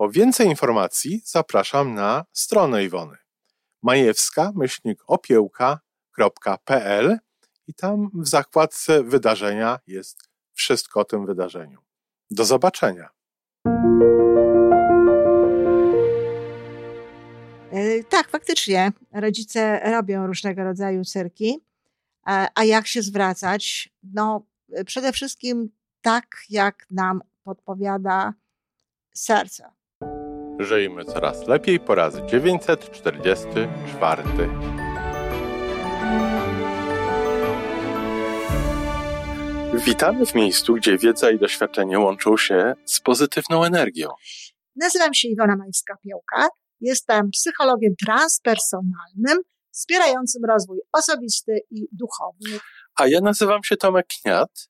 Po więcej informacji zapraszam na stronę Iwony majewska-opiełka.pl i tam w zakładce wydarzenia jest wszystko o tym wydarzeniu. Do zobaczenia. E, tak, faktycznie. Rodzice robią różnego rodzaju cyrki. E, a jak się zwracać? No, przede wszystkim tak, jak nam podpowiada serce. Żyjmy coraz lepiej po raz 944. Witamy w miejscu, gdzie wiedza i doświadczenie łączą się z pozytywną energią. Nazywam się Iwona Majska-Piołka. Jestem psychologiem transpersonalnym, wspierającym rozwój osobisty i duchowy. A ja nazywam się Tomek Kniat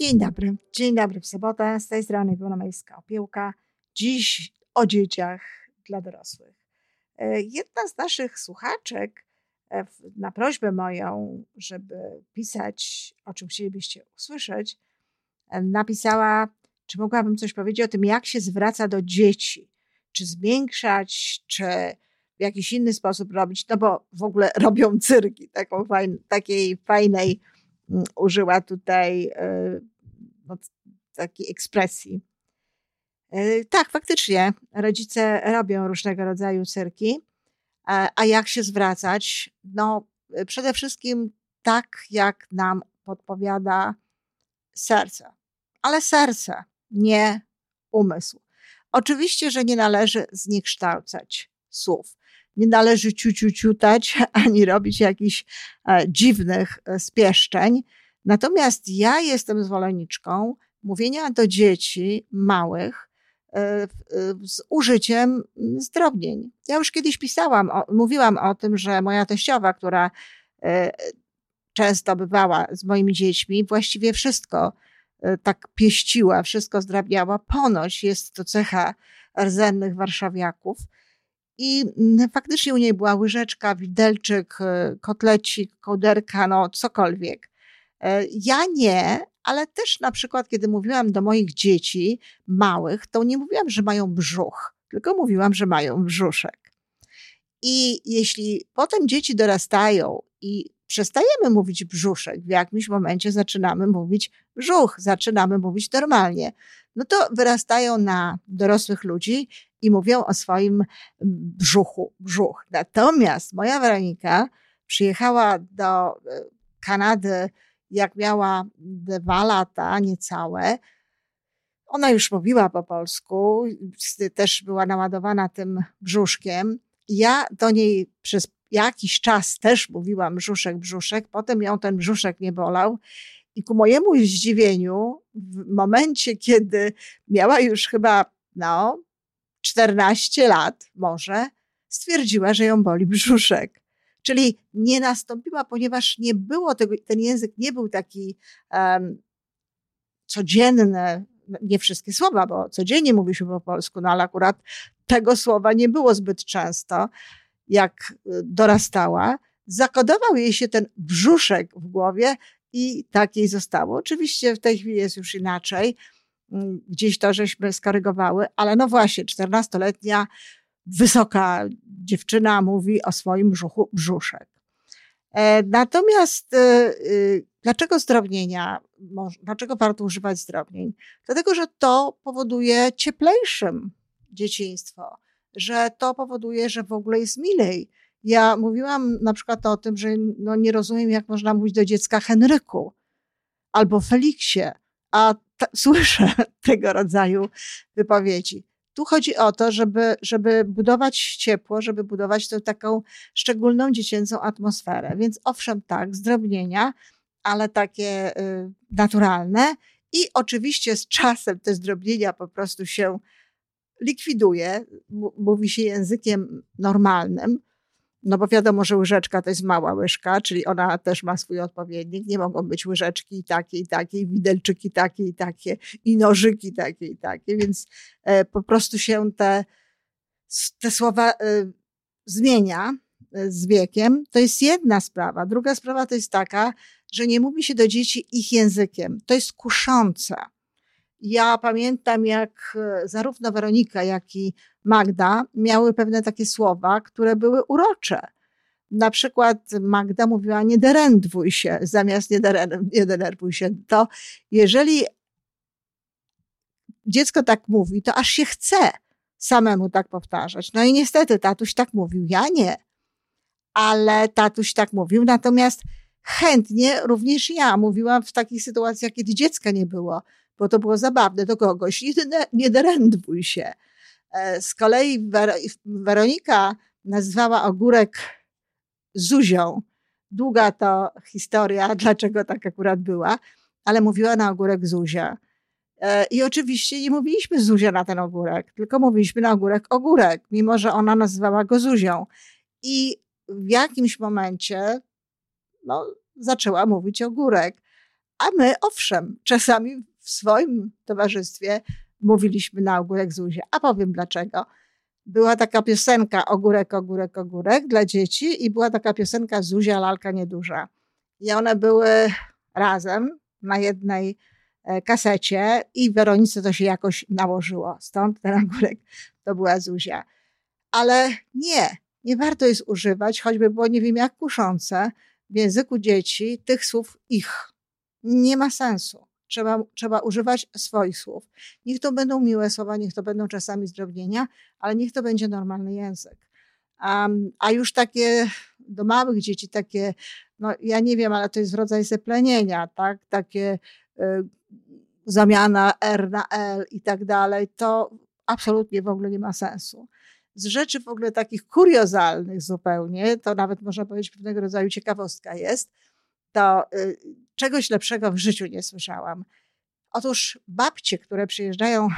Dzień dobry. Dzień dobry w sobotę. Z tej strony Iwona Majska Opiełka. Dziś o dzieciach dla dorosłych. E, jedna z naszych słuchaczek e, na prośbę moją, żeby pisać, o czym chcielibyście usłyszeć, e, napisała, czy mogłabym coś powiedzieć o tym, jak się zwraca do dzieci. Czy zmiękczać, czy w jakiś inny sposób robić, no bo w ogóle robią cyrki, taką fajn, takiej fajnej użyła tutaj no, takiej ekspresji. E, tak, faktycznie, rodzice robią różnego rodzaju cyrki. A jak się zwracać? No, przede wszystkim tak, jak nam podpowiada serce. Ale serce, nie umysł. Oczywiście, że nie należy zniekształcać słów. Nie należy ciuciuciutać ani robić jakichś e, dziwnych e, spieszczeń, Natomiast ja jestem zwolenniczką mówienia do dzieci małych e, z użyciem zdrobnień. Ja już kiedyś pisałam, mówiłam o tym, że moja teściowa, która często bywała z moimi dziećmi, właściwie wszystko tak pieściła, wszystko zdrabniała. Ponoć jest to cecha rdzennych warszawiaków. I faktycznie u niej była łyżeczka, widelczyk, kotlecik, kołderka, no cokolwiek. E, ja nie, ale też na przykład, kiedy mówiłam do moich dzieci małych, to nie mówiłam, że mają brzuch, tylko mówiłam, że mają brzuszek. I jeśli potem dzieci dorastają i przestajemy mówić brzuszek, w jakimś momencie zaczynamy mówić brzuch, zaczynamy mówić normalnie, no to wyrastają na dorosłych ludzi i mówią o swoim brzuchu, brzuch. Natomiast moja Weronika przyjechała do e, Kanady jak miała dwa lata, niecałe, ona już mówiła po polsku, też była naładowana tym brzuszkiem. Ja do niej przez jakiś czas też mówiłam brzuszek, brzuszek, potem ją ten brzuszek nie bolał. I ku mojemu zdziwieniu, w momencie, kiedy miała już chyba, no, 14 lat może, stwierdziła, że ją boli brzuszek. Czyli nie nastąpiła, ponieważ nie było tego, ten język nie był taki um, codzienny, nie wszystkie słowa, bo codziennie mówi się po polsku, no ale akurat tego słowa nie było zbyt często, jak y, dorastała. Zakodował jej się ten brzuszek w głowie i tak jej zostało. Oczywiście w tej chwili jest już inaczej. Mm, gdzieś to żeśmy skorygowały, ale no właśnie, 14-letnia wysoka dziewczyna mówi o swoim brzuchu brzuszek. E, natomiast e, e, dlaczego zdrobnienia, dlaczego warto używać zdrobnień? Dlatego, że to powoduje cieplejszym dzieciństwo, że to powoduje, że w ogóle jest milej. Ja mówiłam na przykład o tym, że no nie rozumiem, jak można mówić do dziecka Henryku albo Feliksie, a słyszę tego rodzaju wypowiedzi. Tu chodzi o to, żeby, żeby budować ciepło, żeby budować tę taką szczególną dziecięcą atmosferę. Więc owszem, tak, zdrobnienia, ale takie y, naturalne. I oczywiście z czasem te zdrobnienia po prostu się likwiduje, mówi się językiem normalnym, no bo wiadomo, że łyżeczka to jest mała łyżka, czyli ona też ma swój odpowiednik. Nie mogą być łyżeczki takie i takie, i widelczyki takie i takie, i nożyki takie i takie, więc e, po prostu się te, te słowa e, zmienia e, z wiekiem. To jest jedna sprawa. Druga sprawa to jest taka, że nie mówi się do dzieci ich językiem. To jest kuszące. Ja pamiętam, jak zarówno Weronika, jak i Magda miały pewne takie słowa, które były urocze. Na przykład Magda mówiła nie derędwuj się, zamiast nie, nie denerwuj się. To jeżeli dziecko tak mówi, to aż się chce samemu tak powtarzać. No i niestety tatuś tak mówił, ja nie. Ale tatuś tak mówił, natomiast chętnie również ja mówiłam w takich sytuacjach, kiedy dziecka nie było bo to było zabawne do kogoś. Nie, nie derędwuj się. E, z kolei Weronika nazwała ogórek Zuzią. Długa to historia, dlaczego tak akurat była, ale mówiła na ogórek Zuzia. E, I oczywiście nie mówiliśmy Zuzia na ten ogórek, tylko mówiliśmy na ogórek ogórek, mimo że ona nazywała go Zuzią. I w jakimś momencie no, zaczęła mówić ogórek. A my, owszem, czasami w swoim towarzystwie mówiliśmy na ogórek Zuzia. A powiem dlaczego. Była taka piosenka Ogórek, ogórek, ogórek dla dzieci i była taka piosenka Zuzia, lalka nieduża. I one były razem na jednej e, kasecie i Weronice to się jakoś nałożyło. Stąd ten ogórek to była Zuzia. Ale nie, nie warto jest używać, choćby było nie wiem jak kuszące, w języku dzieci tych słów ich. Nie ma sensu. Trzeba, trzeba używać swoich słów. Niech to będą miłe słowa, niech to będą czasami zdrobnienia, ale niech to będzie normalny język. Um, a już takie do małych dzieci, takie, no ja nie wiem, ale to jest rodzaj zeplenienia, tak? Takie y, zamiana R na L i tak dalej, to absolutnie w ogóle nie ma sensu. Z rzeczy w ogóle takich kuriozalnych zupełnie, to nawet można powiedzieć pewnego rodzaju ciekawostka jest, to y, czegoś lepszego w życiu nie słyszałam. Otóż babcie, które przyjeżdżają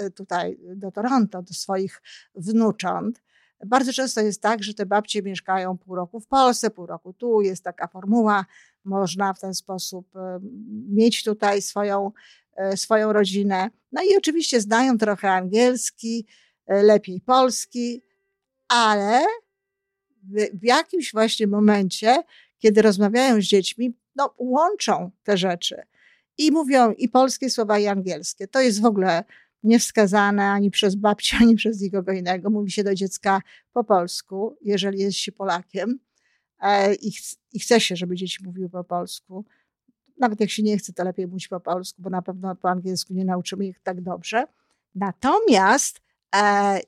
y, tutaj do Toronto, do swoich wnucząt, bardzo często jest tak, że te babcie mieszkają pół roku w Polsce, pół roku tu, jest taka formuła, można w ten sposób y, mieć tutaj swoją, swoją rodzinę. No i oczywiście znają trochę angielski, lepiej polski, ale w jakimś właśnie momencie kiedy rozmawiają z dziećmi, no, łączą te rzeczy i mówią i polskie słowa, i angielskie. To jest w ogóle niewskazane ani przez babcię, ani przez nikogo innego. Mówi się do dziecka po polsku, jeżeli jest się Polakiem e, i, ch i chce się, żeby dzieci mówiły po polsku. Nawet jak się nie chce, to lepiej mówić po polsku, bo na pewno po angielsku nie nauczymy ich tak dobrze. Natomiast e,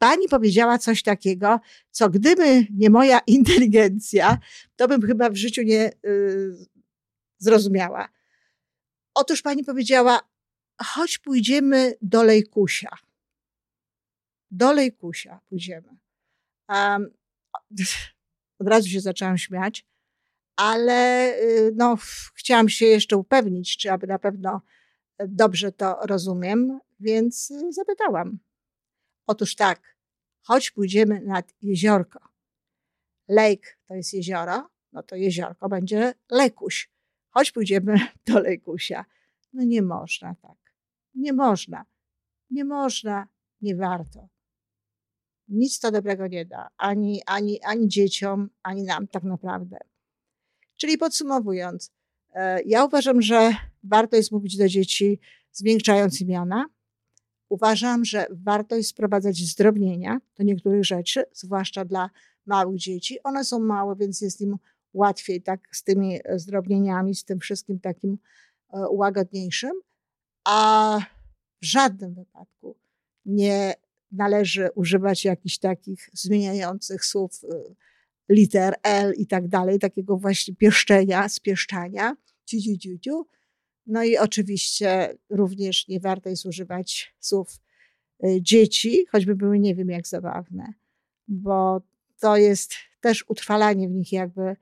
pani powiedziała coś takiego, co gdyby nie moja inteligencja, to bym chyba w życiu nie y, zrozumiała. Otóż pani powiedziała, chodź pójdziemy do Lejkusia. Do Lejkusia pójdziemy. Um, od razu się zaczęłam śmiać, ale y, no, chciałam się jeszcze upewnić, czy aby na pewno dobrze to rozumiem, więc zapytałam. Otóż tak, choć pójdziemy nad jeziorko. Lake to jest jezioro, no to jeziorko będzie Lekuś. Choć pójdziemy do Lekusia. No nie można tak. Nie można. Nie można, nie warto. Nic to dobrego nie da. Ani, ani, ani dzieciom, ani nam tak naprawdę. Czyli podsumowując, e, ja uważam, że warto jest mówić do dzieci, zmiękczając imiona, Uważam, że warto jest wprowadzać zdrobnienia do niektórych rzeczy, zwłaszcza dla małych dzieci. One są małe, więc jest im łatwiej tak z tymi e, zdrobnieniami, z tym wszystkim takim e, łagodniejszym, a w żadnym wypadku nie należy używać jakichś takich zmieniających słów y, liter L i tak dalej, takiego właśnie pieszczenia, spieszczania, ciu, ciu, ciu, ciu. No i oczywiście również nie warto jest używać słów y, dzieci, choćby były nie wiem jak zabawne, bo to jest też utrwalanie w nich jakby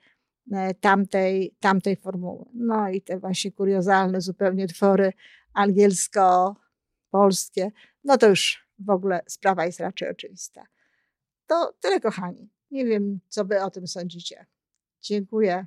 e, tamtej, tamtej formuły. No i te właśnie kuriozalne zupełnie twory angielsko-polskie, no to już w ogóle sprawa jest raczej oczywista. To tyle, kochani. Nie wiem, co wy o tym sądzicie. Dziękuję.